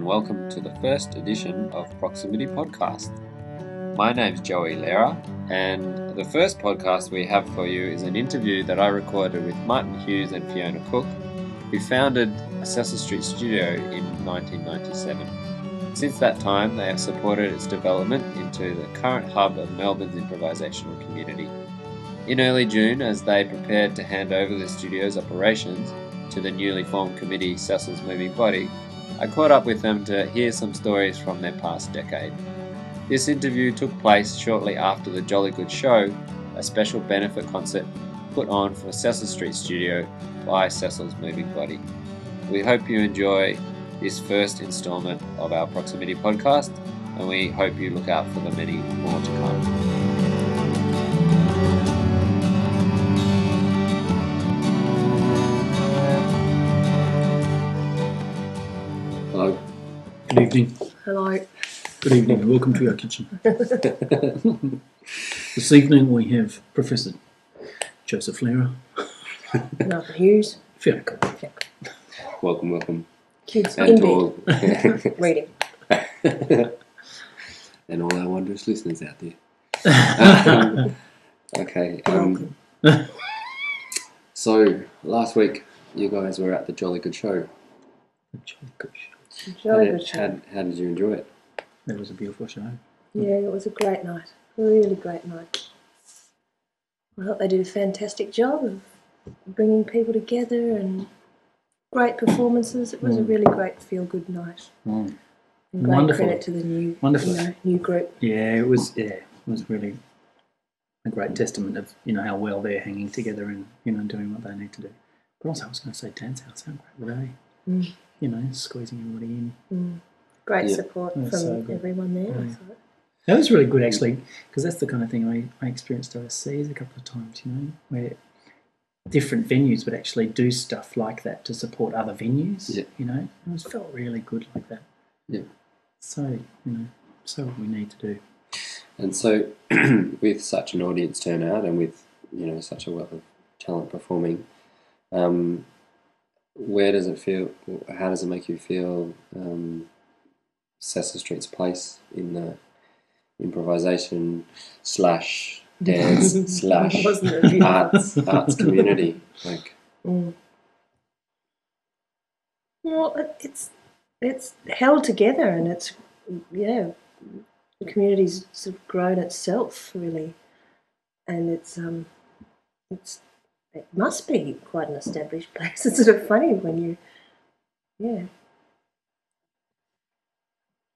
and welcome to the first edition of Proximity Podcast. My name's Joey Lehrer, and the first podcast we have for you is an interview that I recorded with Martin Hughes and Fiona Cook, who founded Cecil Street Studio in 1997. Since that time, they have supported its development into the current hub of Melbourne's improvisational community. In early June, as they prepared to hand over the studio's operations to the newly formed committee Cecil's Moving Body, I caught up with them to hear some stories from their past decade. This interview took place shortly after the Jolly Good Show, a special benefit concert put on for Cecil Street Studio by Cecil's Moving Body. We hope you enjoy this first installment of our Proximity podcast, and we hope you look out for the many more to come. Evening. Hello. Good evening, and welcome to our kitchen. this evening we have Professor Joseph Lehrer, Martin Hughes. Fiona Cook. Welcome, welcome. Kids And in to bed all, reading. and all our wondrous listeners out there. okay. Um, so last week you guys were at the Jolly Good Show. How Jolly good show. How, how did you enjoy it? It was a beautiful show. Yeah, it was a great night. A really great night. I thought they did a fantastic job of bringing people together and great performances. It was a Mm. really great feel good night. Mm. And great Wonderful. credit to the new, Wonderful. you know, new group. Yeah, it was. Yeah, it was really a great testament of you know how well they're hanging together and you know doing what they need to do. But also, I was going to say Dancehouse. How great were they? Mm. You know, squeezing everybody in. Mm. Great Yeah. support from so everyone there. Yeah. That was really good actually, because that's the kind of thing I, I experienced overseas a couple of times, you know, where different venues would actually do stuff like that to support other venues. Yeah. You know, it was felt really good like that. Yeah. So, you know, so what we need to do. And so, with such an audience turnout and with you know such a wealth of talent performing, um, where does it feel? How does it make you feel? Um, Cecil Street's place in the improvisation slash dance slash Wasn't it beautiful? arts arts community. Like, Mm. Well, it's it's held together, and it's yeah, the community's sort of grown itself really, and it's um, it's it must be quite an established place. It's sort of funny when you, yeah,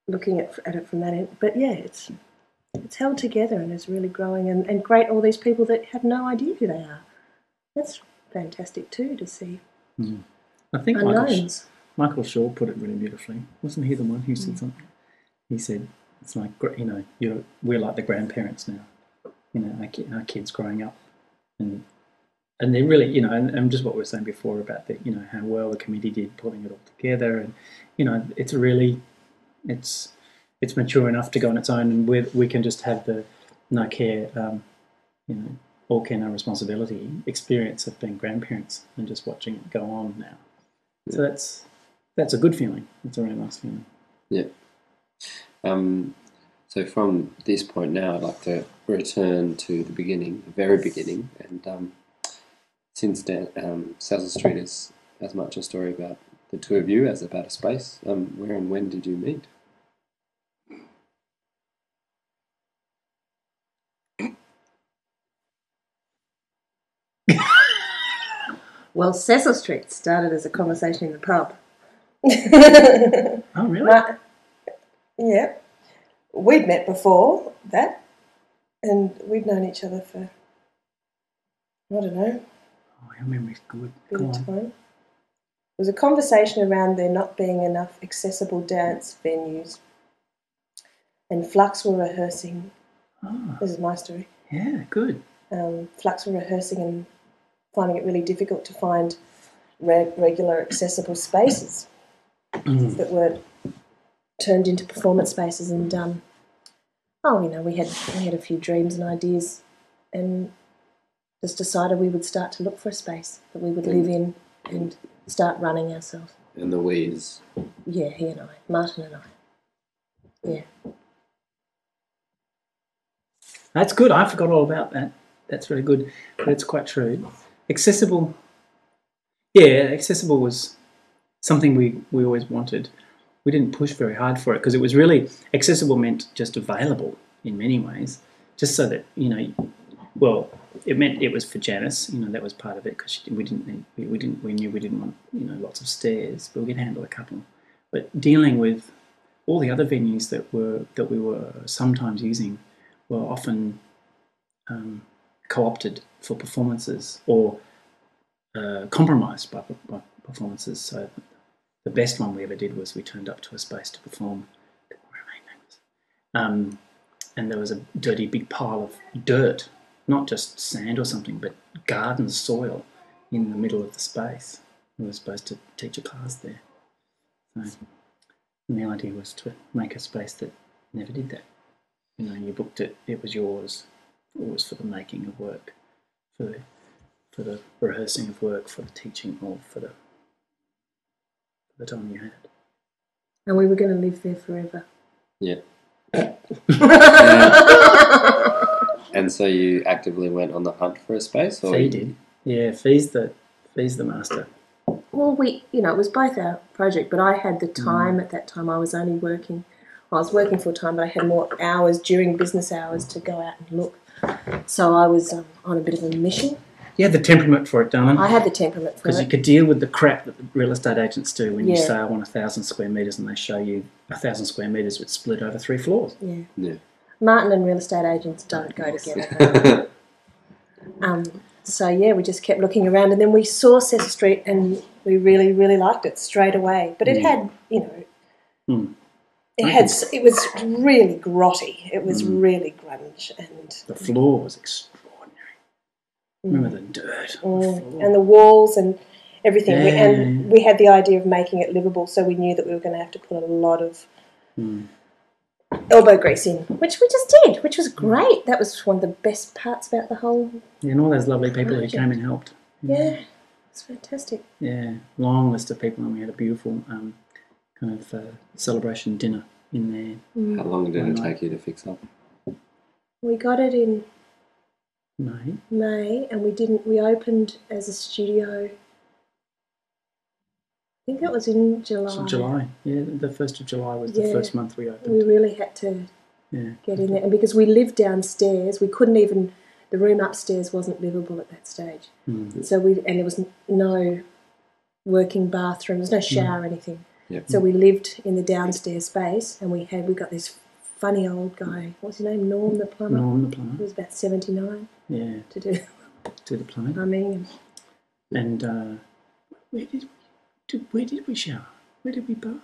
looking at at it from that end. But yeah, it's it's held together and it's really growing, and, and great. All these people that have no idea who they are. That's fantastic too to see I think Michael. Michael Shaw put it really beautifully. Wasn't he the one who Mm. said something? He said, it's like, you know, you're, we're like the grandparents now. You know, our, our kids growing up. And and they're really, you know, and, and just what we were saying before about the, you know, how well the committee did putting it all together. And, you know, it's really, it's it's mature enough to go on its own and we we can just have the no care, um, you know, all care, no responsibility experience of being grandparents and just watching it go on now. So that's that's a good feeling. It's a really nice feeling. Yeah. Um, so from this point now, I'd like to return to the beginning, the very beginning, and um, since Dan, um, Cecil Street is as much a story about the two of you as about a space. Um, where and when did you meet? Well, Cecil Street started as a conversation in the pub. Oh, really? Ma- yeah. We'd met before that, and we'd known each other for, I don't know, Oh, your memory's good. Go on. time. It was a conversation around there not being enough accessible dance venues. And Flux were rehearsing, Oh, this is my story. yeah, good. um, Flux were rehearsing and finding it really difficult to find re- regular accessible spaces Mm. that were turned into performance spaces. And um, oh, you know, we had we had a few dreams and ideas, and just decided we would start to look for a space that we would live in and start running ourselves. And the we is Yeah, he and I, Martin and I. Yeah. That's good. I forgot all about that. That's really good. But it's quite true. Accessible. Yeah, accessible was something we, we always wanted. We didn't push very hard for it because it was really accessible meant just available in many ways, just so that you know. Well, it meant it was for Janice. You know that was part of it because we didn't we, we didn't we knew we didn't want you know lots of stairs, but we could handle a couple. But dealing with all the other venues that were that we were sometimes using were often um, co-opted for performances or uh, compromised by, by performances. So the best one we ever did was we turned up to a space to perform. Um, and there was a dirty big pile of dirt, not just sand or something, but garden soil in the middle of the space. We were supposed to teach a class there. So, and the idea was to make a space that never did that. You know, you booked it, it was yours. It was for the making of work, for the, for the rehearsing of work, for the teaching, or for the, for the time you had. And we were going to live there forever. yeah. And so you actively went on the hunt for a space, or Fee did. Yeah, Fee's the, Fee's the master. Well, we, you know, it was both our project, but I had the time at that time. I was only working, I was working full time, but I had more hours during business hours to go out and look. So I was um, on a bit of a mission. You had the temperament for it, darling. I had the temperament for it. Because you could deal with the crap that the real estate agents do when you Yeah. say, I want a thousand square metres and they show you a thousand square metres which split over three floors. Yeah. Yeah. Martin and real estate agents don't go together. Um, so yeah, we just kept looking around, and then we saw Cecil Street, and we really, really liked it straight away. But it had, you know, Hmm. it I had, it was really grotty. It was Hmm. really grunge, and The floor was extraordinary. Remember the dirt the Mm, floor? and the walls and everything. We, Yeah. and we had the idea of making it livable, so we knew that we were going to have to put a lot of Hmm. Elbow grease in, which we just did, which was great. That was one of the best parts about the whole. Yeah, and all those lovely people who came and helped. Yeah, it's fantastic. Yeah, long list of people, and we had a beautiful um, kind of uh, celebration dinner in there. How long did it take you to fix up? We got it in May. May, and we didn't. We opened as a studio. I think it was in July. So July. Yeah, the first of July was the first month we opened. We really had to Yeah. get in there, and because we lived downstairs, we couldn't even. The room upstairs wasn't livable at that stage, Mm. so we and there was no working bathroom. There was no shower or anything. Yep. So we lived in the downstairs space, and we had we got this funny old guy. What's his name? Norm the plumber. Norm the plumber. He was about seventy nine Yeah, to do to the plumbing. I mean. And uh, where did we did, where did we shower? Where did we bath?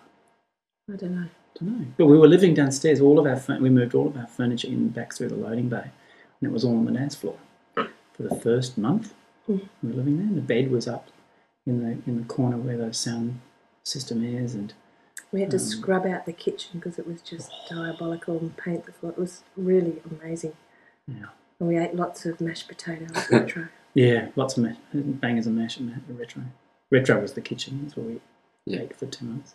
I don't know. I don't know. But we were living downstairs. All of our furn- we moved all of our furniture in back through the loading bay, and it was all on the dance floor for the first month. Mm. We were living there. The bed was up in the in the corner where the sound system is, and We had to Um, scrub out the kitchen because it was just diabolical and paint the floor. It was really amazing. yeah, And we ate lots of mashed potatoes retro. yeah, lots of mash, bangers and mash and retro. Retro was the kitchen. That's what we Yeah. ate for two months,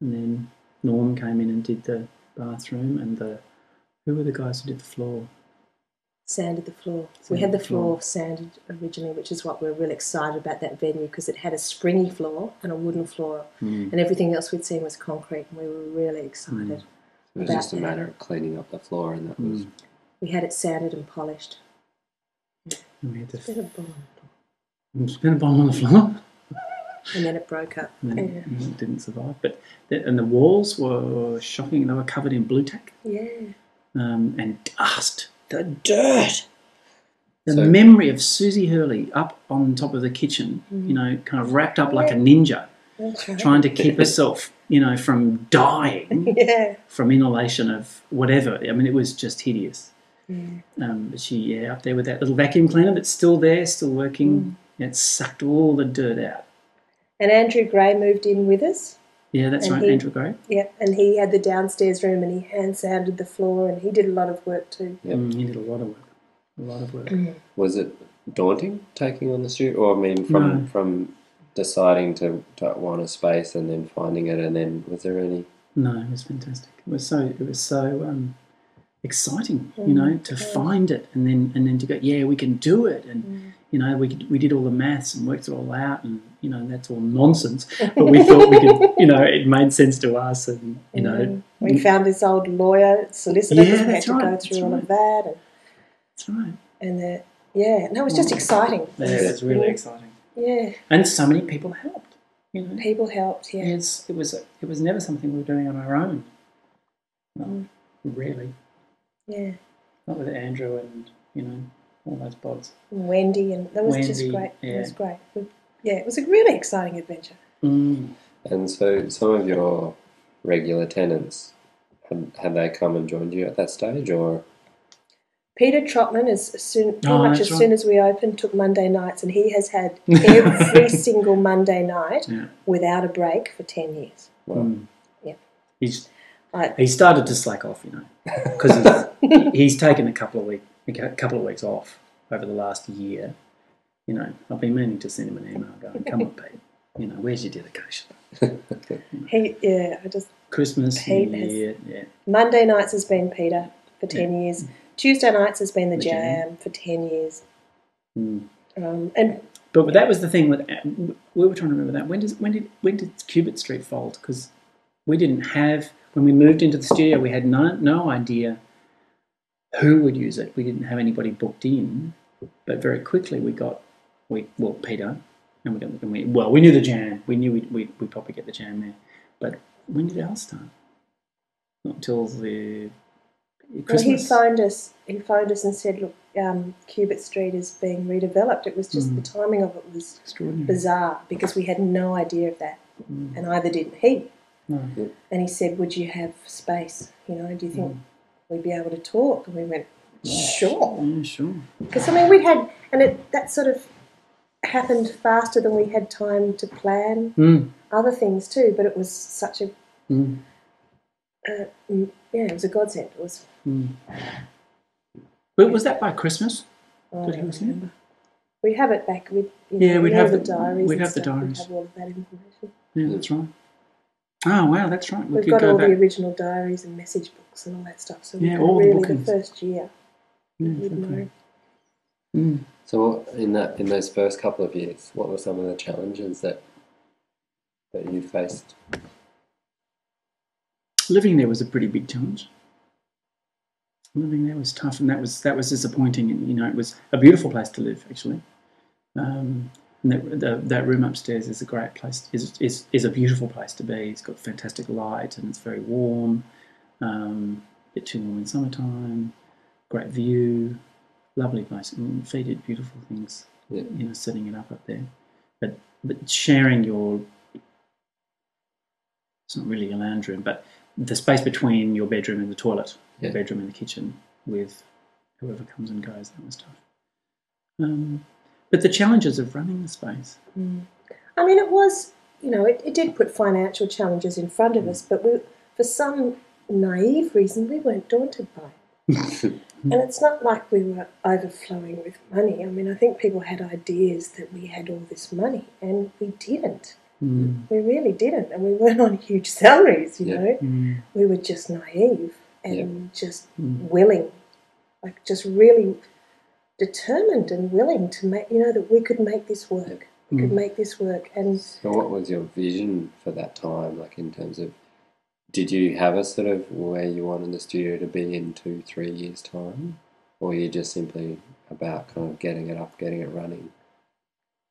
and then Norm came in and did the bathroom and the. Who were the guys who did the floor? Sanded the floor. we had the the floor. floor sanded originally, which is what we're really excited about that venue because it had a springy floor and a wooden floor, Mm. and everything else we'd seen was concrete, and we were really excited. It was just a that. matter of cleaning up the floor, and that was Mm. We had it sanded and polished. And we had the Bit of bomb. spin a bomb on the floor. And then it broke up. and Yeah. and it didn't survive. But the, and the walls were shocking. They were covered in Blu-Tack Yeah. um, and dust. The dirt. The So- memory of Susie Hurley up on top of the kitchen, you know, kind of wrapped up like a ninja, That's right. trying to keep herself, you know, from dying Yeah. from inhalation of whatever. I mean, it was just hideous. Yeah. Um, but she, yeah, up there with that little vacuum cleaner that's still there, still working. It sucked all the dirt out. And Andrew Gray moved in with us. Yeah, that's And right, he- Andrew Gray. Yeah, and he had the downstairs room and he hand sanded the floor and he did a lot of work too. Yep. Mm, he did a lot of work. A lot of work. was it daunting taking on the studio, or I mean, from No. from deciding to, to want a space and then finding it, and then was there any? No, it was fantastic. It was so it was so um, exciting, you know, to find it and then and then to go, yeah, we can do it, and you know, we could, we did all the maths and worked it all out, and you know, that's all nonsense. But we thought we could, you know, it made sense to us, and you know, Mm. we found this old lawyer solicitor. Yeah, we had to right, go through all right. of that, and, that's right. and the, yeah, no, it was just exciting. Yeah, it was really exciting, Yeah, and so many people helped. You know, people helped. Yeah, it's it was it was never something we were doing on our own. No, Mm. really, yeah. not with Andrew and you know all those bods. Wendy, and that was just Wendy, great. It yeah. was great. Yeah, it was a really exciting adventure. Mm. And so some of your regular tenants had, had they come and joined you at that stage, or Peter Trotman, as soon, pretty Oh, much that's as soon as we opened, took Monday nights, and he has had every single Monday night Yeah. without a break for ten years. well, Mm. Yeah. He's I, he started to slack off, you know, because he's, he's taken a couple of week a couple of weeks off over the last year. You know, I've been meaning to send him an email going, "Come on, Pete. You know, where's your dedication? he, yeah, I just Christmas, Pete New has- yeah, Monday nights has been Peter for ten years. Tuesday nights has been the, The jam, Jam. for ten years. Mm. Um, and But that was the thing with we were trying to remember that. When does when did when did Cubit Street fold? Because we didn't have when we moved into the studio, we had no no idea who would use it. We didn't have anybody booked in, but very quickly we got we well Peter and we got and we well we knew the jam. We knew we'd we'd, we'd probably get the jam there. But when did ours start? Not until the well, he Christmas. phoned us. He phoned us and said, "Look, um, Cubit Street is being redeveloped." It was just Mm. the timing of it was bizarre because we had no idea of that, Mm. and either didn't he. No. And he said, "Would you have space? You know, do you Mm. think we'd be able to talk?" And we went, "Sure." Yeah, sure. Because I mean, we had, and it that sort of happened faster than we had time to plan Mm. other things too. But it was such a, Mm. uh, mm, yeah, it was a godsend. It was. Mm. But was that by Christmas? I Did was remember. We have it back with Yeah, know, we'd have the, the- diaries. we'd have the stuff. We'd diaries. have all of that information. Yeah, that's right. Oh wow, that's right. We We've could got go all back. the original diaries and message books and all that stuff. So we Yeah, could all the really the bookings. first year. Yeah, we'd okay. know. Mm. so in that in those first couple of years, what were some of the challenges that that you faced? Living there was a pretty big challenge. Living there was tough, and that was that was disappointing. And you know, it was a beautiful place to live, actually. Um, and that, the, that room upstairs is a great place. is is is a beautiful place to be. It's got fantastic light, and it's very warm. Um, a bit too warm in summertime. Great view, lovely place. And Fee did beautiful things. Yeah. You know, setting it up up there, but but sharing your it's not really a lounge room, but the space between your bedroom and the toilet, Yeah. your bedroom and the kitchen, with whoever comes and goes. That was tough. Um, but the challenges of running the space. Mm. I mean, it was, you know, it, it did put financial challenges in front of us, but we, for some naive reason, we weren't daunted by it. and it's not like we were overflowing with money. I mean, I think people had ideas that we had all this money, and we didn't. Mm. We really didn't, and we weren't on huge salaries, you Yeah. know. Mm. We were just naive and Yeah. just Mm. willing, like just really determined and willing to make, you know, that we could make this work. We could Mm. make this work, and So what was your vision for that time, like in terms of? Did you have a sort of where you wanted the studio to be in two, three years' time, or you just simply about kind of getting it up, getting it running?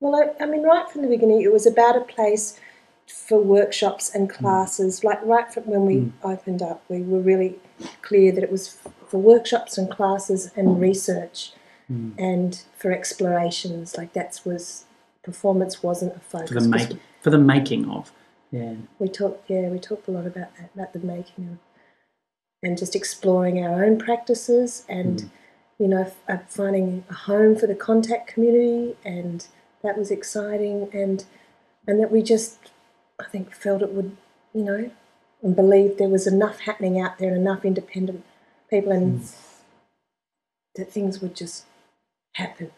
Well, I, I mean, right from the beginning, it was about a place for workshops and classes. Like right from when we Mm. opened up, we were really clear that it was for workshops and classes and research, Mm. and for explorations. Like that was performance wasn't a focus. For the make, for the making of, yeah, We talked, yeah, we talked a lot about that, about the making of, and just exploring our own practices, and Mm. you know, f- uh, finding a home for the contact community, and that was exciting, and and that we just, I think, felt it would, you know, and believed there was enough happening out there, and enough independent people, and that things would just happen.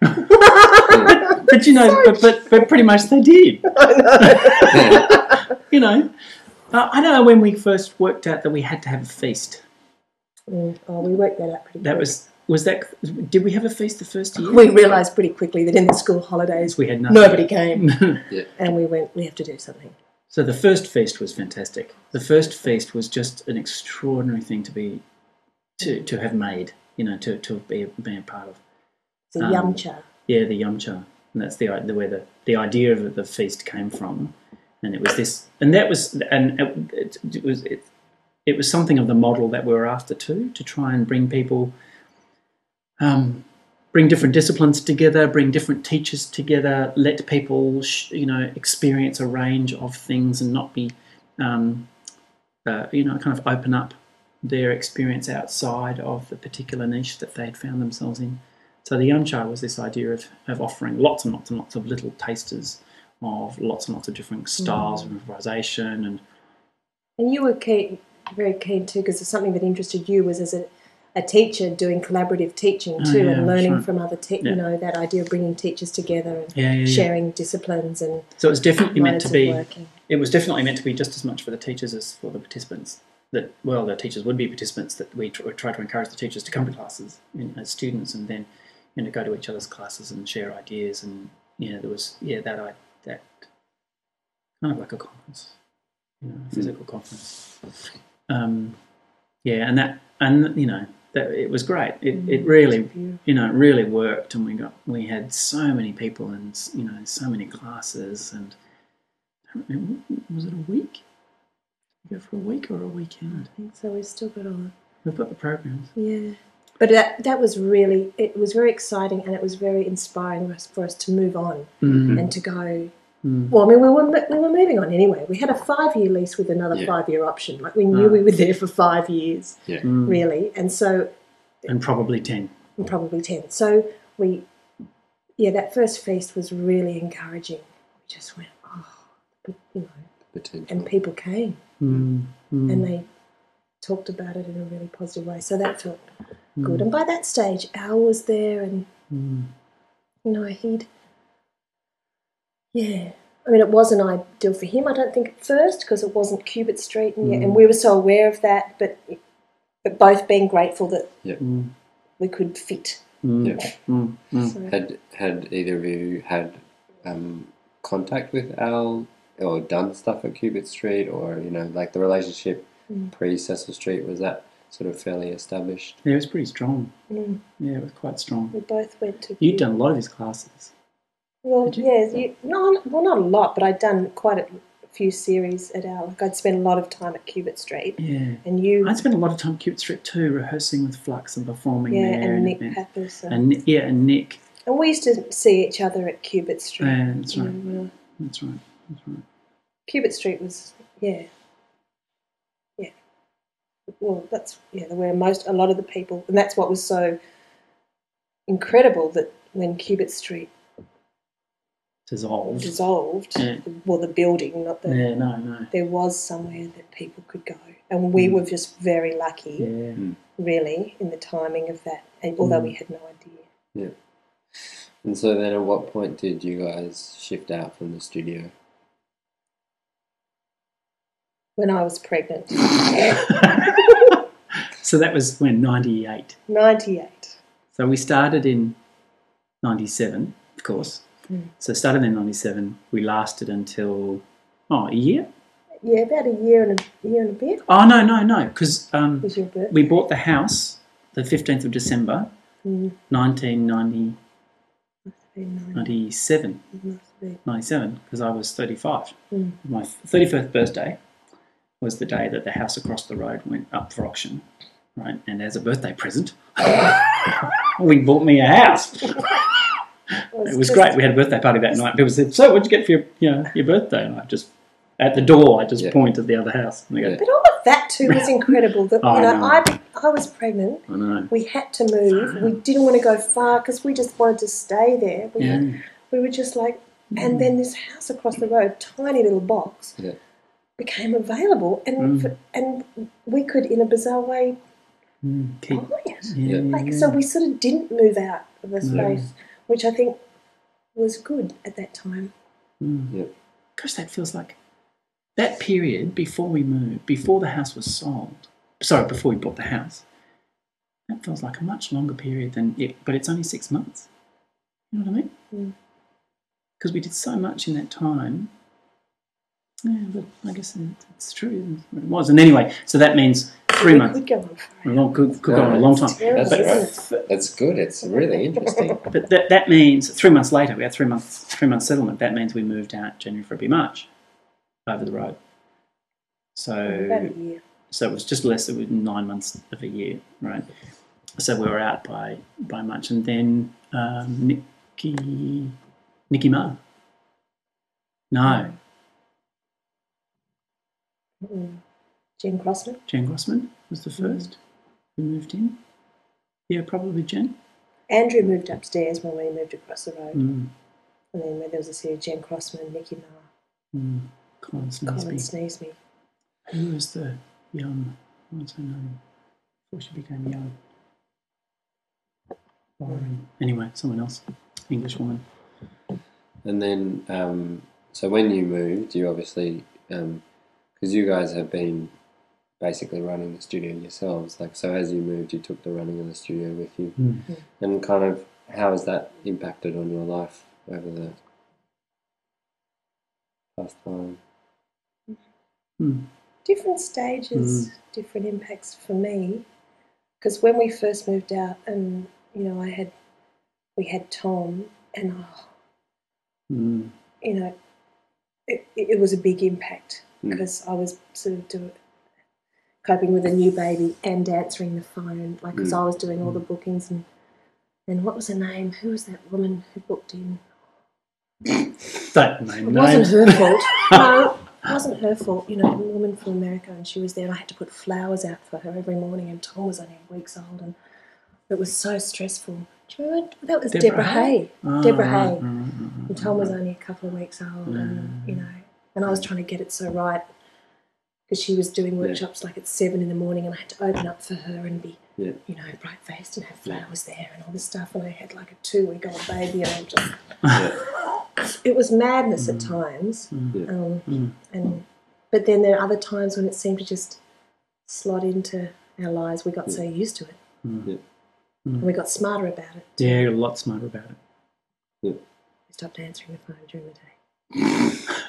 but you know, but, but but pretty much they did. I know. You know, uh, I don't know when we first worked out that we had to have a feast. Mm, oh, we worked that out pretty. That quick. was was that. Did we have a feast the first year? We realised pretty quickly that in the school holidays we had nothing. nobody came, Yeah. and we went. We have to do something. So the first feast was fantastic. The first feast was just an extraordinary thing to be to, to have made, you know, to, to be, be a part of. The Um, yum cha. Yeah, the yumcha. And that's the, the where the, the idea of the feast came from. And it was this and that was and it, it was it, it was something of the model that we were after too, to try and bring people um, bring different disciplines together, bring different teachers together, let people, sh- you know, experience a range of things and not be, um, uh, you know, kind of open up their experience outside of the particular niche that they had found themselves in. So the Yumcha was this idea of, of offering lots and lots and lots of little tasters of lots and lots of different mm. styles of improvisation and And you were keen, very keen too, because something that interested you was as a, a teacher doing collaborative teaching Oh, too, yeah, and learning right. from other, te- Yeah. you know, that idea of bringing teachers together and yeah. sharing disciplines and So it was definitely meant to be. working. it was definitely meant to be just as much for the teachers as for the participants. That well, the teachers would be participants. That we tr- try to encourage the teachers to come to classes you know, as students, and then you know go to each other's classes and share ideas. And you know there was yeah that I that kind of like a conference, you know, a physical conference. Um, yeah, and that and you know that it was great. It it really you know, it really worked, and we got we had so many people and you know so many classes, and I don't remember, was it a week? Did we Go for a week or a weekend? I think so. We've still got on. We've got the programs. Yeah. But that, that was really, it was very exciting and it was very inspiring for us, to move on Mm. and to go. Mm. Well, I mean, we were, we were moving on anyway. We had a five year lease with another Yeah. five year option. Like we knew Ah. we were there for five years, Mm. really. And so, And probably ten. and probably 10. So we, yeah, that first feast was really encouraging. We just went, oh, but, you know, Potential. and people came Mm. Mm. and they talked about it in a really positive way. So that felt Mm. good. And by that stage, Al was there, and Mm. you know he'd, yeah. I mean, it wasn't ideal for him. I don't think at first because it wasn't Cubit Street, and, yeah, and we were so aware of that. But but both being grateful that Mm. we could fit. Mm. Yeah. Mm. Mm. So, Had had either of you had um, contact with Al or done stuff at Cubit Street, or you know, like the relationship Mm. pre Cecil Street was that sort of fairly established? Yeah, it was pretty strong. mm, Yeah, it was quite strong. we both went to. You'd done a lot of his classes. Well, you? yeah, you, no, well, not a lot, but I'd done quite a few series at our. Like I'd spent a lot of time at Cubit Street, Yeah. and you, I'd spent a lot of time at Cute Street too, rehearsing with Flux and performing yeah, there. and Nick and, Pappas. and Ni- yeah, and Nick. And we used to see each other at Cubit Street. Yeah, that's right. And, That's right. That's right. Cubit Street was, yeah, yeah. Well, that's yeah, where most a lot of the people, and that's what was so incredible that when Cubit Street Dissolved. dissolved, Yeah. well, the building, not the, Yeah, no, no. there was somewhere that people could go, and we Mm. were just very lucky, Yeah. really, in the timing of that. And although Mm. we had no idea. Yeah. And so then, at what point did you guys shift out from the studio? When I was pregnant, so that was when ninety-eight. ninety-eight. So we started in ninety-seven, of course. Mm. So started in ninety-seven. We lasted until oh a year. Yeah, about a year and a year and a bit Oh no no no because um, was your birth. we bought the house the fifteenth of December, Mm, nineteen ninety must have been nine- ninety-seven. it must have been. 97 because I was 35. Mm. My 31st birthday was the day that the house across the road went up for auction, right? And as a birthday present, we bought me a house. It was just- great. We had a birthday party that night. People said, "So, what'd you get for your, you know, your birthday?" And I just at the door, I just Yeah. point at the other house and they go, Yeah. But all of that too was incredible. That I you know, know. I I was pregnant. "I know." We had to move. We didn't want to go far because we just wanted to stay there. We, Yeah. we were just like, and then this house across the road, tiny little box, Yeah. Became available, and Mm. for, and we could, in a bizarre way, Mm, keep, buy it. yeah, Yeah. Like so, we sort of didn't move out of the Yeah. space, which I think was good at that time. Mm. Yep. Gosh, that feels like that period before we moved, before the house was sold. Sorry, before we bought the house. That feels like a much longer period than it, but it's only six months. You know what I mean? Mm. Because we did so much in that time. Yeah, but I guess it's true. It was. And anyway, so that means three months. could go on for A long, could, could go on a long time. Terrible, That's isn't right. That's good. It's really interesting. But that, that means three months later, we had three months three months settlement. That means we moved out January, February, March over the road. About a So year. so it was just less than nine months of a year, right? So we were out by by March, and then um, Nikki Nikki Ma. No, Mm. Jen Crossman. Jen Grossman was the first who moved in. Yeah, probably Jen. Andrew moved upstairs when we moved across the road. Mm, And then there was a series Jen Crossman, Nikki Ma, mm, Colin Colin Sneesby. Sneesby. Who was the young? What's her name? Before she became young. Lauren. Anyway, someone else, English woman. And then, um, so when you moved, you obviously, because you guys have been basically running the studio yourselves. Like, so as you moved, you took the running of the studio with you, Mm. and kind of how has that impacted on your life over the past time? Mm. Different stages, different impacts for me. Because when we first moved out, and you know, I had, we had Tom, and oh, Mm. you know, it, it was a big impact Mm. because I was sort of doing, coping with a new baby and answering the phone, like because Mm. I was doing all the bookings and and what was her name? Who was that woman who booked in? Don't name It wasn't her fault. no, it wasn't her fault. You know, a woman from America, and she was there, and I had to put flowers out for her every morning, and Tom was only weeks old, and it was so stressful. Do you remember? That was Deborah Deborah, Hay? Hay. Ah, Deborah Hay. right, right, right, And Tom was only a couple of weeks old, and you know, and I was trying to get it so right because she was doing workshops like at seven in the morning, and I had to open up for her and be, Yeah. you know, bright faced and have flowers there and all this stuff, and I had like a two week old baby, and I just, it was madness at times, Mm. um, Mm. and but then there are other times when it seemed to just slot into our lives. We got so used to it, Mm. Yeah. and we got smarter about it. Yeah, you're a lot smarter about it. We stopped answering the phone during the day.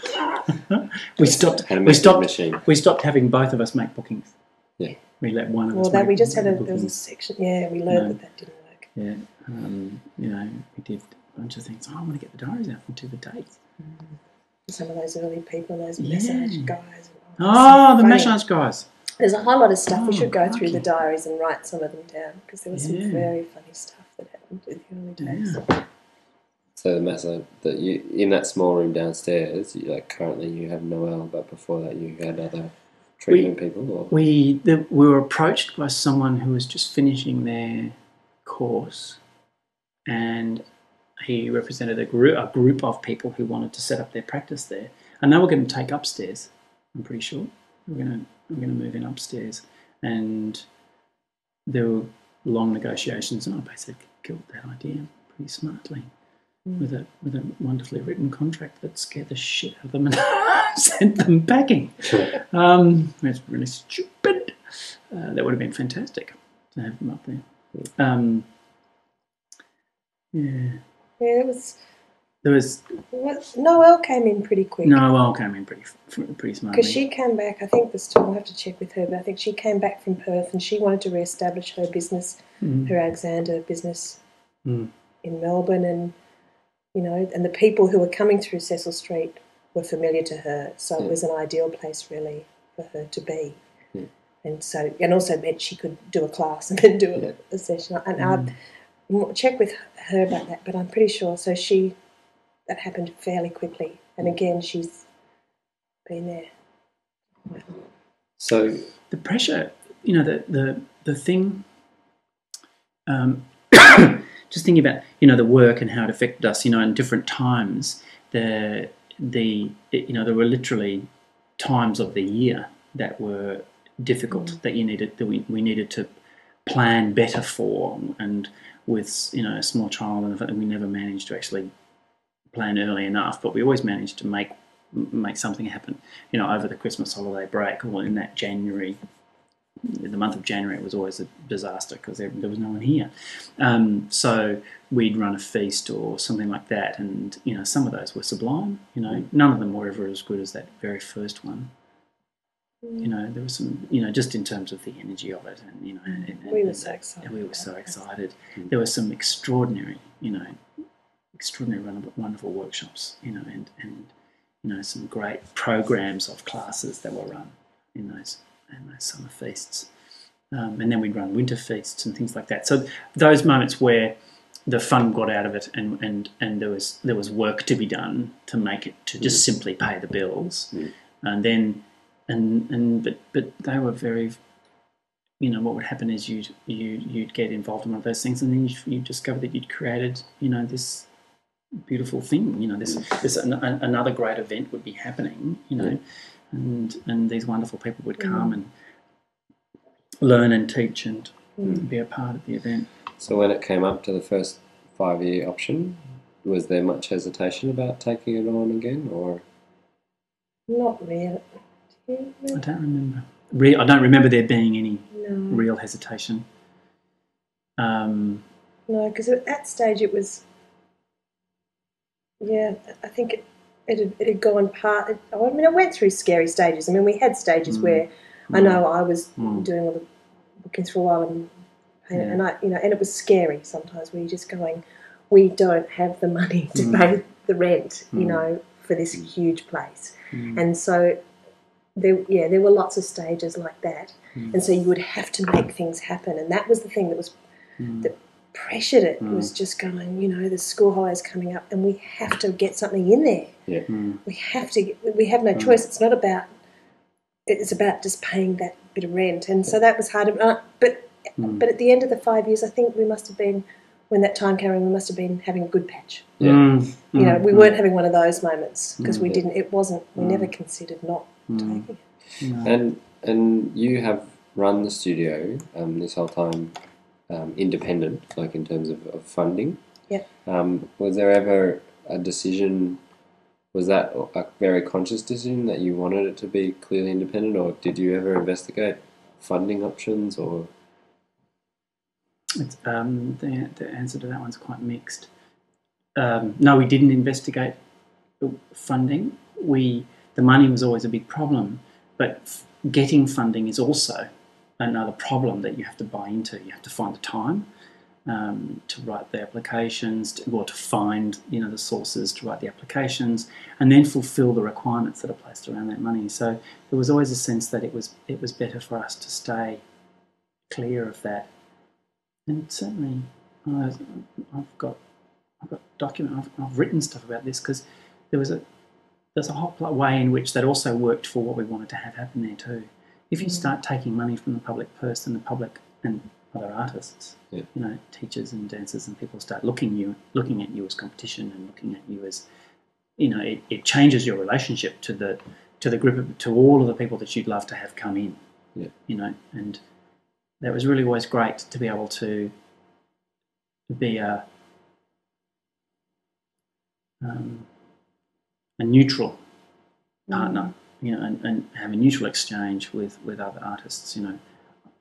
we stopped. Had We stopped. machine. We stopped having both of us make bookings. Yeah. We let one of Well, us. that we just had a bookings. there was a section. Yeah, we learned No. that that didn't work. Yeah, um, you know, we did a bunch of things. Oh, I want to get the diaries out and do the dates. Some of those early people, those Yeah. massage guys. Oh, the funny. massage guys. There's a whole lot of stuff. we Oh, should go through the diaries and write some of them down because there was Yeah. some very funny stuff that happened in the early days. Yeah. So the master that you in that small room downstairs, you, like currently you have Noel, but before that you had other treatment people, or We the, we were approached by someone who was just finishing their course, and he represented a group a group of people who wanted to set up their practice there, and they were going to take upstairs. I'm pretty sure we're going to we're going to move in upstairs, and there were long negotiations, and I basically killed that idea pretty smartly. With a with a wonderfully written contract that scared the shit out of them and sent them packing. Um, it's really stupid. Uh, that would have been fantastic to have them up there. Um, yeah, Yeah, it was. there was What, Noelle came in pretty quick. Noel came in pretty pretty smartly. Because she came back, I think this time, I'll have to check with her, but I think she came back from Perth and she wanted to re establish her business, Mm. her Alexander business Mm. in Melbourne. And, you know, and the people who were coming through Cecil Street were familiar to her. So it was an ideal place, really, for her to be. Yeah. And so, and also meant she could do a class and then do Yeah. a, a session. And Mm. I'll check with her about that, but I'm pretty sure. So she, that happened fairly quickly. And again, she's been there. so the pressure, you know, the the the thing. Um, just thinking about you know the work and how it affected us, you know, in different times. The the you know there were literally times of the year that were difficult mm. that you needed that we, we needed to plan better for and with you know a small child and the fact that we never managed to actually plan early enough, but we always managed to make make something happen. You know, over the Christmas holiday break or in that January, the month of January, it was always a disaster because there, there was no one here. Um, so we'd run a feast or something like that, and you know, some of those were sublime. You know, none of them were ever as good as that very first one. You know, there was some, you know, just in terms of the energy of it, and you know, and, and, We were so excited. we were so excited. There were some extraordinary, you know, extraordinary wonderful, wonderful workshops, you know, and, and you know some great programs of classes that were run in those in those summer feasts, um, and then we'd run winter feasts and things like that. So those moments where the fun got out of it, and, and, and there was there was work to be done to make it to just simply pay the bills, Mm. and then and and but but they were very you know what would happen is you'd you you'd get involved in one of those things, and then you you discover that you'd created you know this beautiful thing. You know this this an, an, another great event would be happening. You know, and and these wonderful people would come and learn and teach and be a part of the event. So when it came up to the first five-year option, was there much hesitation about taking it on again, or Not really. Do I don't remember. Re- I don't remember there being any No, real hesitation. Um, no, because at that stage it was. Yeah, I think it it had, it had gone part. It, I mean, it went through scary stages. I mean, we had stages Mm. where I know I was Mm. doing all the bookings for a while, and and, Yeah. and I, you know, and it was scary sometimes. Where you're just going, we don't have the money to Mm. pay the rent, you Mm. know, for this huge place, mm, and so there, yeah, there were lots of stages like that, Mm. and so you would have to make things happen, and that was the thing that was mm, that pressured it. Mm. Was just going, you know, the school holidays coming up, and we have to get something in there. mm, We have to. Get, we have no Mm. choice. It's not about. It's about just paying that bit of rent, and so that was hard. Uh, But mm. but at the end of the five years, I think we must have been. When that time came around, we must have been having a good patch. Yeah. Mm, You know, mm, we mm, weren't having one of those moments because we Mm. didn't. It wasn't. We Mm. never considered not mm, taking it. no. and and you have run the studio um, this whole time um, independent, like in terms of, of funding. Yep. Um, was there ever a decision? Was that a very conscious decision that you wanted it to be clearly independent, or did you ever investigate funding options? Or It's, um, the, the answer to that one's quite mixed. Um, no, we didn't investigate funding. We the money was always a big problem, but f- getting funding is also another problem that you have to buy into. You have to find the time um, to write the applications, to, or to find you know the sources to write the applications, and then fulfil the requirements that are placed around that money. So there was always a sense that it was it was better for us to stay clear of that and certainly I've, I've got I've got document I've, I've written stuff about this because there was a there's a whole way in which that also worked for what we wanted to have happen there too. If you start taking money from the public purse and the public and other artists, Yeah. you know, teachers and dancers and people start looking you looking at you as competition and looking at you as you know, it, it changes your relationship to the to the group of, to all of the people that you'd love to have come in. Yeah. You know, and that was really always great to be able to be a um, a neutral partner, you know, and, and have a neutral exchange with, with other artists. You know,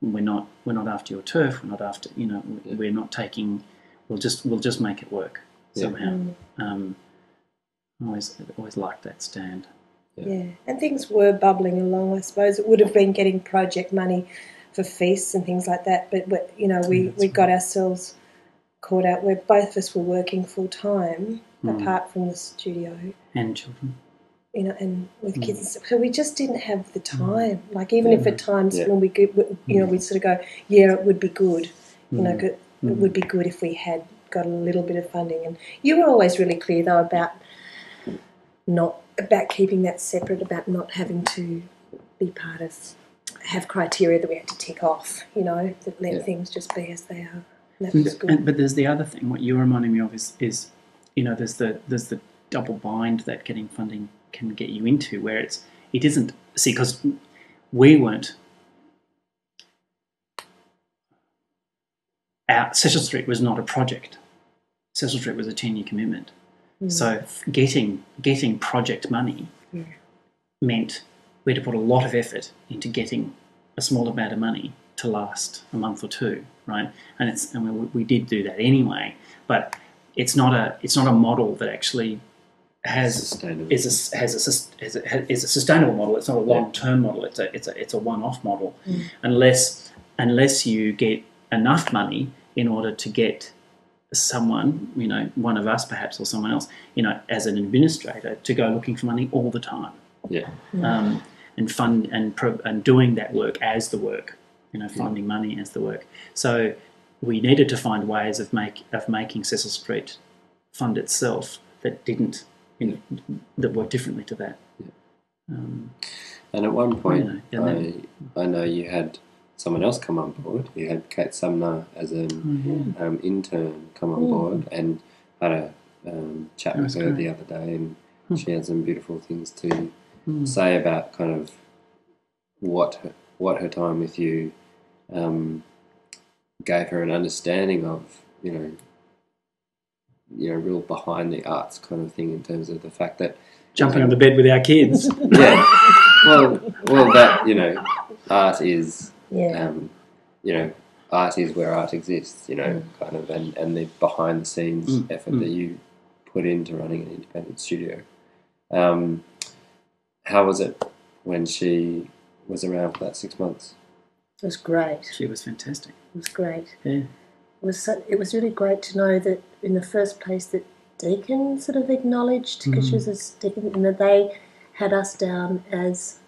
we're not we're not after your turf. We're not after you know Yeah. we're not taking. We'll just we'll just make it work Yeah. somehow. Mm. Um, I always always liked that stand. Yeah. Yeah, and things were bubbling along. I suppose it would have been getting project money for feasts and things like that, but, but you know, we, we got ourselves caught out where both of us were working full time Mm. apart from the studio, And children. You know, and with Mm. kids and stuff. So we just didn't have the time. Like even if at times Yeah. when we go, you know, we'd sort of go, yeah, it would be good, you know, Mm. Mm. it would be good if we had got a little bit of funding. And you were always really clear though about not about keeping that separate, about not having to be part of have criteria that we had to tick off. You know, that let Yeah. things just be as they are. That was good. and- but there's the other thing. What you're reminding me of is, is you know, there's the there's the double bind that getting funding can get you into, where it's it isn't see because we weren't. Our Cecil Street was not a project. Cecil Street was a ten year commitment. Mm. So getting getting project money Yeah. meant we had to put a lot of effort into getting a small amount of money to last a month or two, right? And it's and we, we did do that anyway, but it's not a it's not a model that actually has Sustainable. is a, has a, has a, has- is a sustainable model. It's not a long term model. It's a it's a it's a one off model, Mm. unless unless you get enough money in order to get someone, you know, one of us perhaps or someone else, you know, as an administrator to go looking for money all the time, yeah. um, and fund and pro- and doing that work as the work, you know, finding money as the work. So we needed to find ways of make of making Cecil Street fund itself that didn't, you know, that work differently to that. Um, And at one point, Yeah, and I, I know you had someone else come on board. You had Kate Sumner as an um, intern come on Mm. board and had a um, chat That with her great. the other day, and Hmm. she had some beautiful things to Mm. say about kind of what her, what her time with you um, gave her an understanding of, you know, you know, real behind the arts kind of thing in terms of the fact that Jumping on the bed with our kids. yeah, well, well, that you know, art is Yeah. um, you know, art is where art exists, you know, kind of, and, and the behind the scenes Mm, effort mm. that you put into running an independent studio. Um, how was it when she was around for that six months? It was great. she was fantastic. It was great. Yeah. It was so, it was really great to know that in the first place that Deakin sort of acknowledged because she was a Deakin and that they had us down as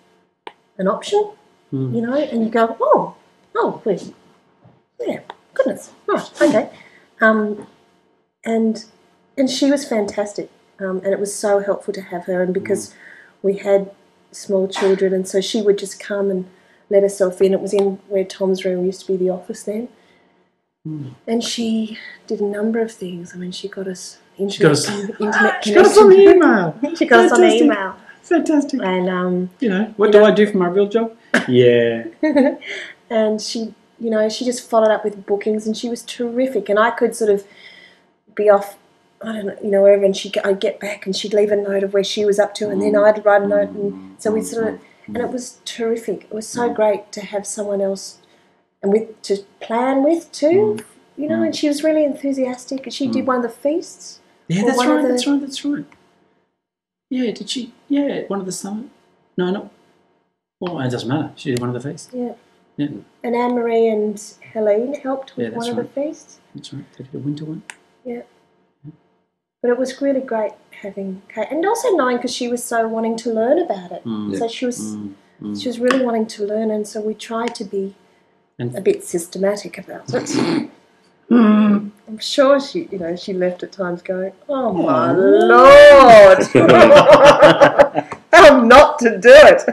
an option, Mm. you know, and you go, oh, oh, wait, yeah, goodness, right, okay, um, and and she was fantastic, um, and it was so helpful to have her, and because we had small children, and so she would just come and let herself in. It was in where Tom's room used to be the office then. Hmm. And she did a number of things. I mean, she got us internet, got us- internet She got us on the email. she got us on Fantastic. email. Fantastic. And um, You know, what do I do for my real job? Yeah. and she, you know, she just followed up with bookings, and she was terrific. And I could sort of be off, I don't know, you know, wherever, and she, I'd get back, and she'd leave a note of where she was up to, and then I'd write a note, and so we sort of, mm. and it was terrific. It was so mm. great to have someone else, and with to plan with too, you know. And she was really enthusiastic. And she did one of the feasts. Yeah, that's right, the- that's right, that's right. Yeah, did she? Yeah, one of the summit. No, no. Well, it doesn't matter. She did one of the feasts. Yeah. Yeah, And Anne Marie and Helene helped with Yeah, one that's of the feasts. that's right. They did a winter one. Yeah. But it was really great having Kate, and also knowing because she was so wanting to learn about it. Mm. So she was Mm, mm. she was really wanting to learn, and so we tried to be And- a bit systematic about it. Mm. I'm sure she, you know, she left at times going, "Oh my lord, how not to do it."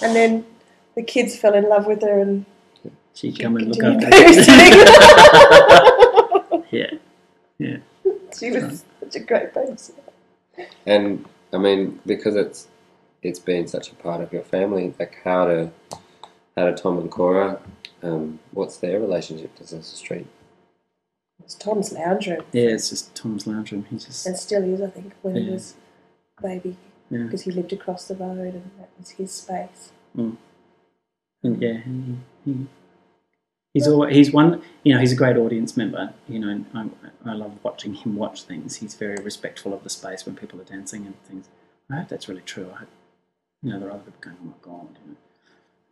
and then the kids fell in love with her and She'd come and look continued after babysitting. Yeah, yeah. she was such a great babysitter. And I mean, because it's it's been such a part of your family, like how do how of Tom and Cora, um, what's their relationship to Cecil Street? It's Tom's lounge room, Yeah, it's just Tom's lounge room. He just and still is, I think, when he Yeah. was a baby, yeah, because he lived across the road, and that was his space. and yeah. He, he, he's always, he's one. You know, he's a great audience member. You know, I, I love watching him watch things. He's very respectful of the space when people are dancing and things. I hope that's really true. I hope you know there are other people going, oh my god, you know.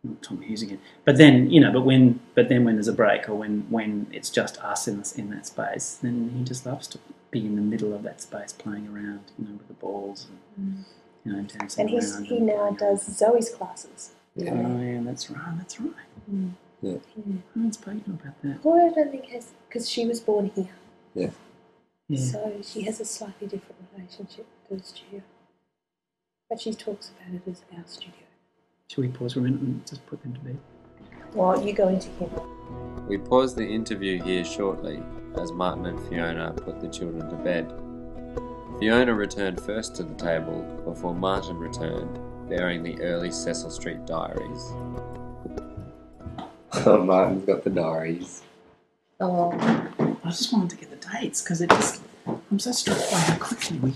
Not Tom Hughes again. But then, you know, but when, but then when there's a break or when, when it's just us in this, in that space, then he just loves to be in the middle of that space, playing around, you know, with the balls and you know, dancing And he's around. he and now playing does Zoe's classes. Yeah. Oh yeah, that's right. That's right. Mm. Yeah. I haven't spoken about that. Cora, I don't think has because she was born here, Yeah. so she has a slightly different relationship to the studio. But she talks about it as our studio. Should we pause for a minute and just put them to bed? Well, you go into him. We pause the interview here shortly as Martin and Fiona put the children to bed. Fiona returned first to the table before Martin returned, bearing the early Cecil Street diaries. Oh, Martin's got the diaries. Oh, I just wanted to get the dates because it just I'm so struck by how quickly we.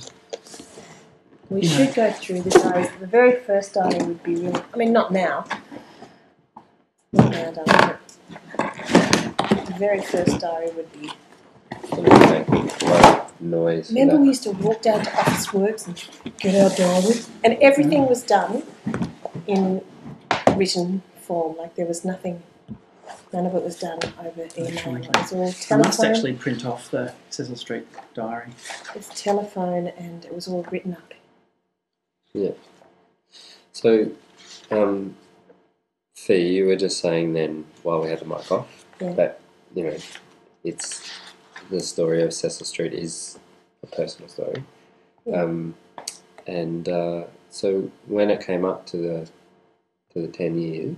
We Yeah. should go through the diary. The very first diary would be really. I mean, not now. Not now, darling. The very first diary would be. Sort of make a lot of noise. Remember, we used to walk down to Officeworks and get our diary, and everything was done in written form. Like there was nothing. None of it was done over email. It was all I must actually print off the Cecil Street diary. It's was telephone, and it was all written up. So, um, Fee, you were just saying then while we had the mic off Yeah. that you know it's the story of Cecil Street is a personal story, Yeah. um, and uh, so when it came up to the to the ten years,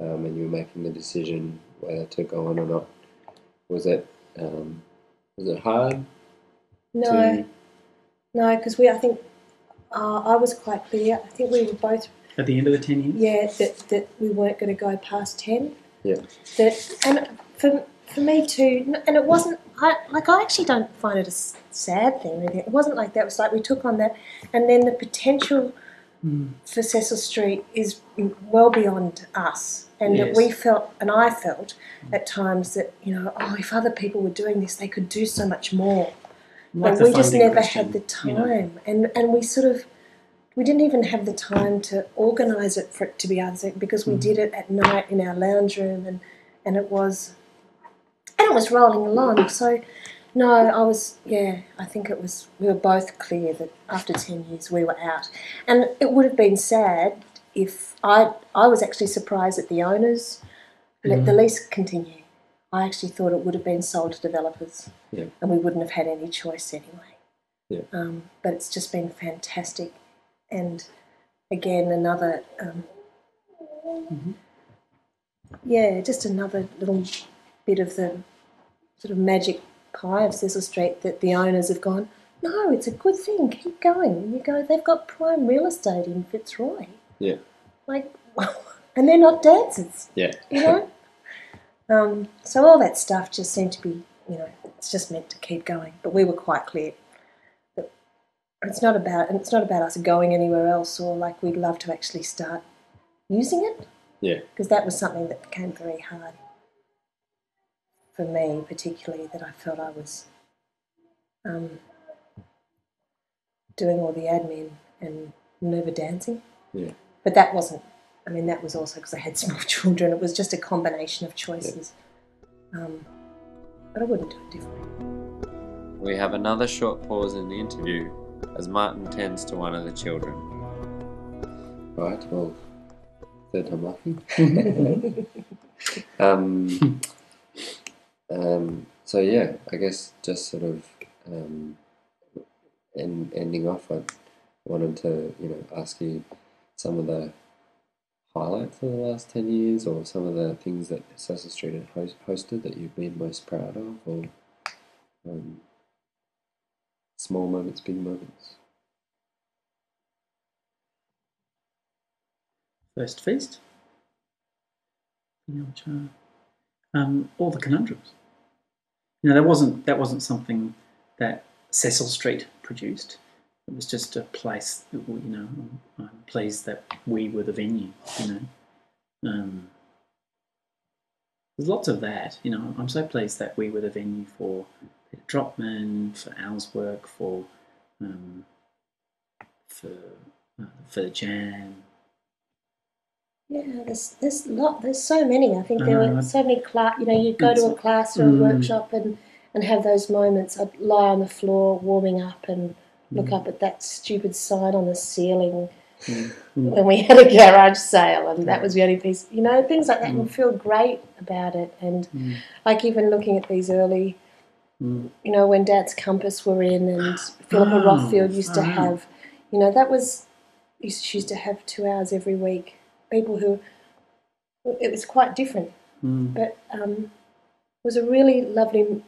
um, and you were making the decision whether to go on or not, was it um, was it hard? No, To, no, because we. I think uh, I was quite clear. I think we were both At the end of the 10 years? yeah that, that we weren't going to go past 10 Yeah. that and for, for me too and it wasn't I, like i actually don't find it a sad thing or anything. it wasn't like that it was like we took on that and then the potential Mm. for cecil street is well beyond us and that we felt and i felt at times that you know oh if other people were doing this they could do so much more But we just never question, had the you know. time. And and we sort of we didn't even have the time to organise it for it to be other because we Mhm. did it at night in our lounge room and and it was and it was rolling along. So no i was yeah i think it was we were both clear that after 10 years we were out. And it would have been sad if i i was actually surprised that the owners let the lease continue i actually thought it would have been sold to developers Yeah. and we wouldn't have had any choice anyway Yeah. um, but it's just been fantastic and again another um, Mhm. yeah just another little bit of the sort of magic pie of Cecil Street that the owners have gone no it's a good thing keep going and you go they've got prime real estate in Fitzroy Yeah. like and they're not dancers yeah. you know um, so all that stuff just seemed to be you know it's just meant to keep going but we were quite clear that it's not about and it's not about us going anywhere else or like we'd love to actually start using it Yeah. because that was something that became very hard for me particularly that I felt I was um, doing all the admin and never dancing Yeah. but that wasn't I mean that was also because I had small children it was just a combination of choices um, but I wouldn't do it differently We have another short pause in the interview as Martin tends to one of the children. Right, well, third time lucky. um, um, so yeah, I guess just sort of um, en- ending off, I wanted to you know ask you some of the highlights of the last ten years, or some of the things that Cecil Street host- hosted that you've been most proud of, or um, small moments, big moments. First feast. Um, all the conundrums. You know, that wasn't that wasn't something that Cecil Street produced. It was just a place. That, we- you know, I'm pleased that we were the venue. You know, um, there's lots of that. You know, I'm so pleased that we were the venue for Peter Trotman, for Al's work, for um, for uh, for the jam. yeah there's there's lot there's so many I think there Uh, were so many class you know you'd go to a class or a mm. workshop and and have those moments I'd lie on the floor warming up and look up at that stupid sign on the ceiling Mm. when we had a garage sale and that was the only piece you know things like that and feel great about it and Mm. like even looking at these early Mm. you know when dad's Compass were in and Philippa Oh, Rothfield used to have you know that was she used to have two hours every week people who it was quite different Mm. but um, it was a really lovely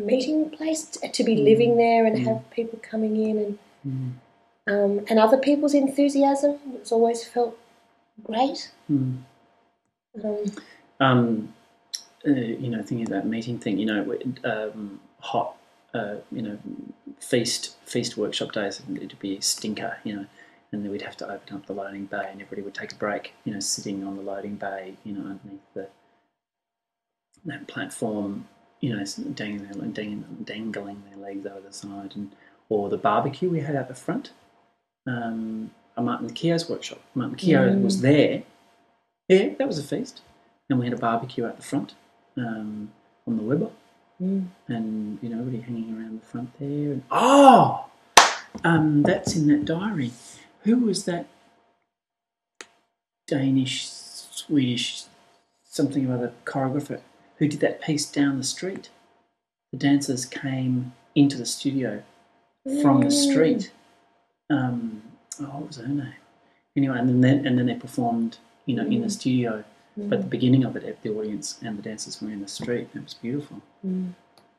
meeting place to be living there and have people coming in and Mm. um, and other people's enthusiasm. It's always felt great. Mm. Um, Um, uh, you know, thinking that meeting thing, you know, um, hot uh, you know, feast feast workshop days. It'd be a stinker, you know, and then we'd have to open up the loading bay, and everybody would take a break, you know, sitting on the loading bay, you know, underneath the that platform, you know, dangling, their- dangling, dangling their legs over the side, and or the barbecue we had out the front. Um, Martin Keogh's workshop. Martin Keogh Mm. was there. Yeah, that was a feast, and we had a barbecue out the front um, on the Weber Mm. and you know everybody hanging around the front there. And, oh, um, that's in that diary. Who was that Danish, Swedish, something or other choreographer who did that piece down the street? The dancers came into the studio from the street. Um, oh, what was her name? Anyway, and then and then they performed, you know, in the studio. But the beginning of it, the audience and the dancers were in the street. It was beautiful. Mm.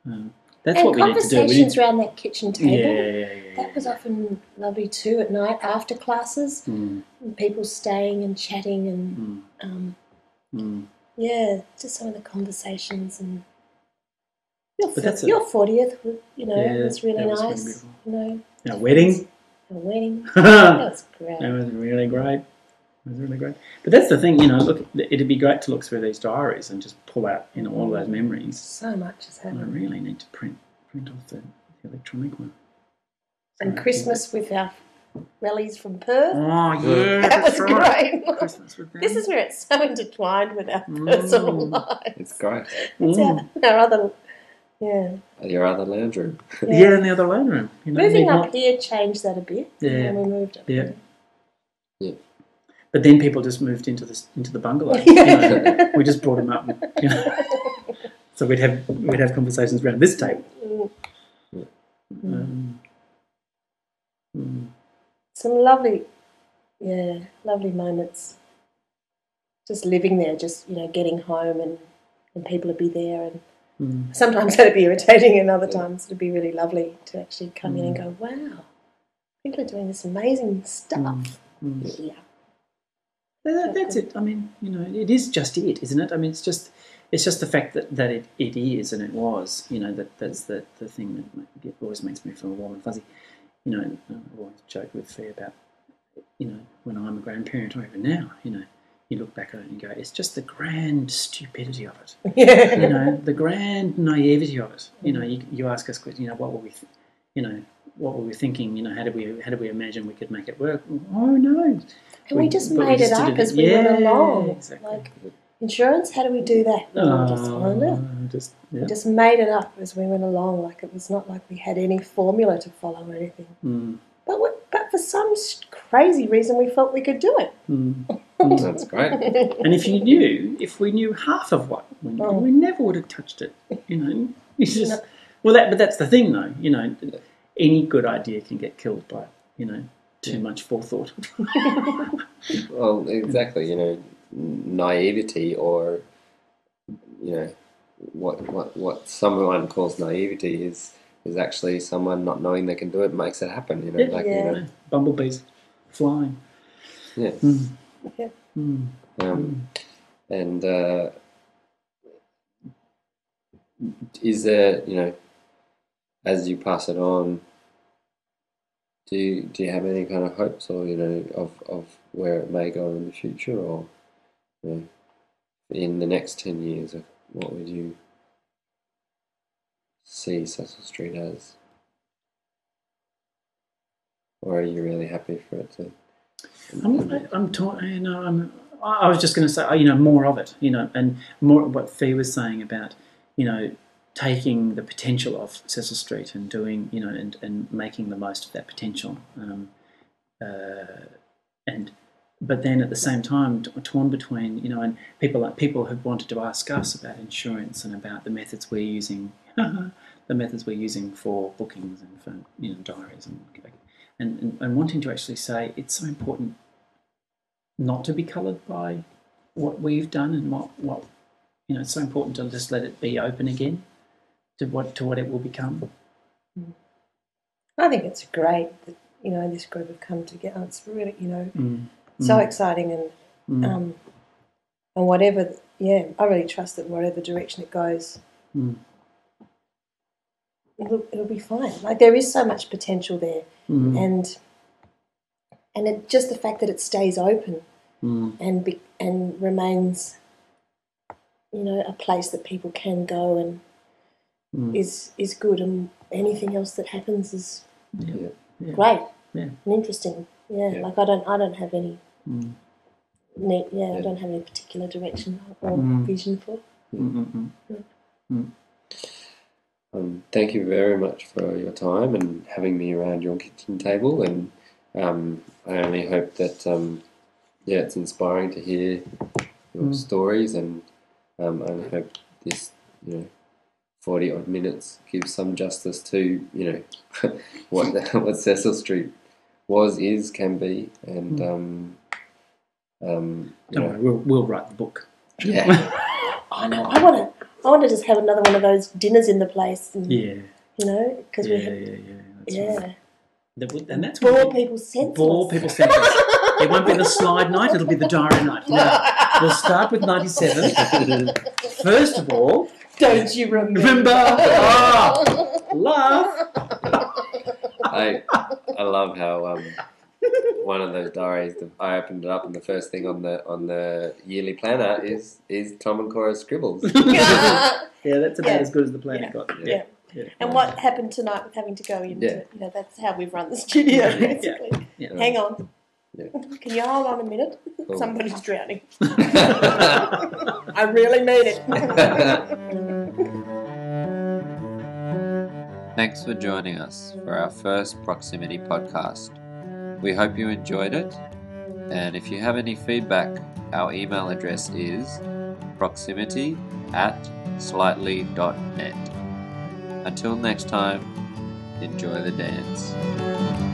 Um, that's and what we need to do. Conversations around that kitchen table. yeah, yeah, yeah, That was often lovely too at night after classes. Mm, People staying and chatting and mm, um, mm. Yeah, just some of the conversations and your a- your fortieth, you know, Yeah, was really was nice. you know, Our wedding. a wedding. that was great. That was really great. It was really great. But that's the thing, you know. Look, it'd be great to look through these diaries and just pull out, you know, all of those mm. memories. So much has happened. I really need to print print off the, the electronic one. And Christmas with our rallies from Perth. Oh yeah, that was right. great. Christmas with them. This is where it's so intertwined with our Mm. personal lives. It's great. It's Mm. our, our other, yeah. Your other lounge room. Yeah, in the other lounge room. You know, Moving up not- here changed that a bit. Yeah. When we moved up Yeah. here. But then people just moved into the into the bungalow. you know. we just brought them up. You know. so we'd have we'd have conversations around this table. Mm. Um, Some lovely, yeah, lovely moments. Just living there, just, you know, getting home and, and people would be there. And mm, sometimes that'd be irritating, and other times it'd be really lovely to actually come in and go, wow, people are doing this amazing stuff mm. here. That- that's it. I mean, you know, it is just it, isn't it? I mean, it's just it's just the fact that, that it, it is and it was. You know, that that's the, the thing that always makes me feel warm and fuzzy. You know, I've always joked with Fee about, you know, when I'm a grandparent or even now, you know, you look back at it and you go, it's just the grand stupidity of it. Yeah. you know, the grand naivety of it. You know, you, you ask us, questions, you know, what were we, th- you know, what were we thinking? You know, how did we, how did we imagine we could make it work? Oh no! And we just made it just up did as we went along. Exactly. Like insurance, how do we do that? Oh, just, I don't know. Oh, just yeah. We just made it up as we went along. Like it was not like we had any formula to follow or anything. Mm, But we, but for some crazy reason, we felt we could do it. mm. That's great. and if you knew, if we knew half of what we knew, Oh. we never would have touched it. You know, it's just No. well, that but that's the thing, though. You know, any good idea can get killed by you know too much forethought. Well, exactly. You know, naivety or you know what what what someone calls naivety is is actually someone not knowing they can do it makes it happen. You know, Yeah. like Yeah. you know, Bumblebees flying. yeah. Mm. Yeah. Mm. Um, and uh, is there, you know, as you pass it on, do you, do you have any kind of hopes or you know of, of where it may go in the future or in the next ten years? What would you see Cecil Street as? Or are you really happy for it to? I'm, I'm, ta- you know, I'm, I I was just going to say, you know, more of it, you know, and more what Fee was saying about, you know, taking the potential of Cecil Street and doing, you know, and, and making the most of that potential. Um, uh, and but then at the same time, torn between, you know, and people like people have wanted to ask us about insurance and about the methods we're using, the methods we're using for bookings and for you know diaries and and, and, and wanting to actually say it's so important not to be coloured by what we've done and what, what you know it's so important to just let it be open again to what to what it will become I think it's great that you know this group have come together. It's really you know mm. So Mm. exciting and Mm. um, and whatever. Yeah, I really trust that whatever direction it goes, Mm. it'll, it'll be fine. Like there is so much potential there, Mm. and and it, just the fact that it stays open Mm. and be, and remains, you know, a place that people can go and Mm. is is good. And anything else that happens is. Yeah. great Yeah. and interesting. Yeah, Yeah. like I don't I don't have any. Mm. ne- Yeah, Yeah. I don't have any particular direction or Mm. vision for. Mm, mm, mm. Um, thank you very much for your time and having me around your kitchen table. And um, I only hope that um, yeah, it's inspiring to hear your Mm. stories, and um, I hope this you know forty odd minutes gives some justice to you know what what Cecil Street was, is, can be, and Mm. Um, Don't worry, we'll, we'll write the book. yeah, I know. I want to. I want to just have another one of those dinners in the place. And, Yeah. You know, because Yeah, we yeah, have, yeah. That's yeah, right. That would- And that's bore what people senseless. bore people senseless. it won't be the slide night, it'll be the diary night. No. We'll start with 97. First of all, Don't you remember? remember, ah, laugh. I I love how um, one of those diaries. The, I opened it up, and the first thing on the on the yearly planner is is Tom and Cora's scribbles. yeah. Yeah, that's about Yeah. as good as the planner Yeah. got. Yeah. Yeah. And what happened tonight with having to go into, Yeah. you know, that's how we've run the studio basically. Yeah. Hang on. Yeah. Can you hold on a minute? Cool. Somebody's drowning. I really mean it. Thanks for joining us for our first proximity podcast. We hope you enjoyed it, and if you have any feedback, our email address is proximity at slightly.net. Until next time, enjoy the dance.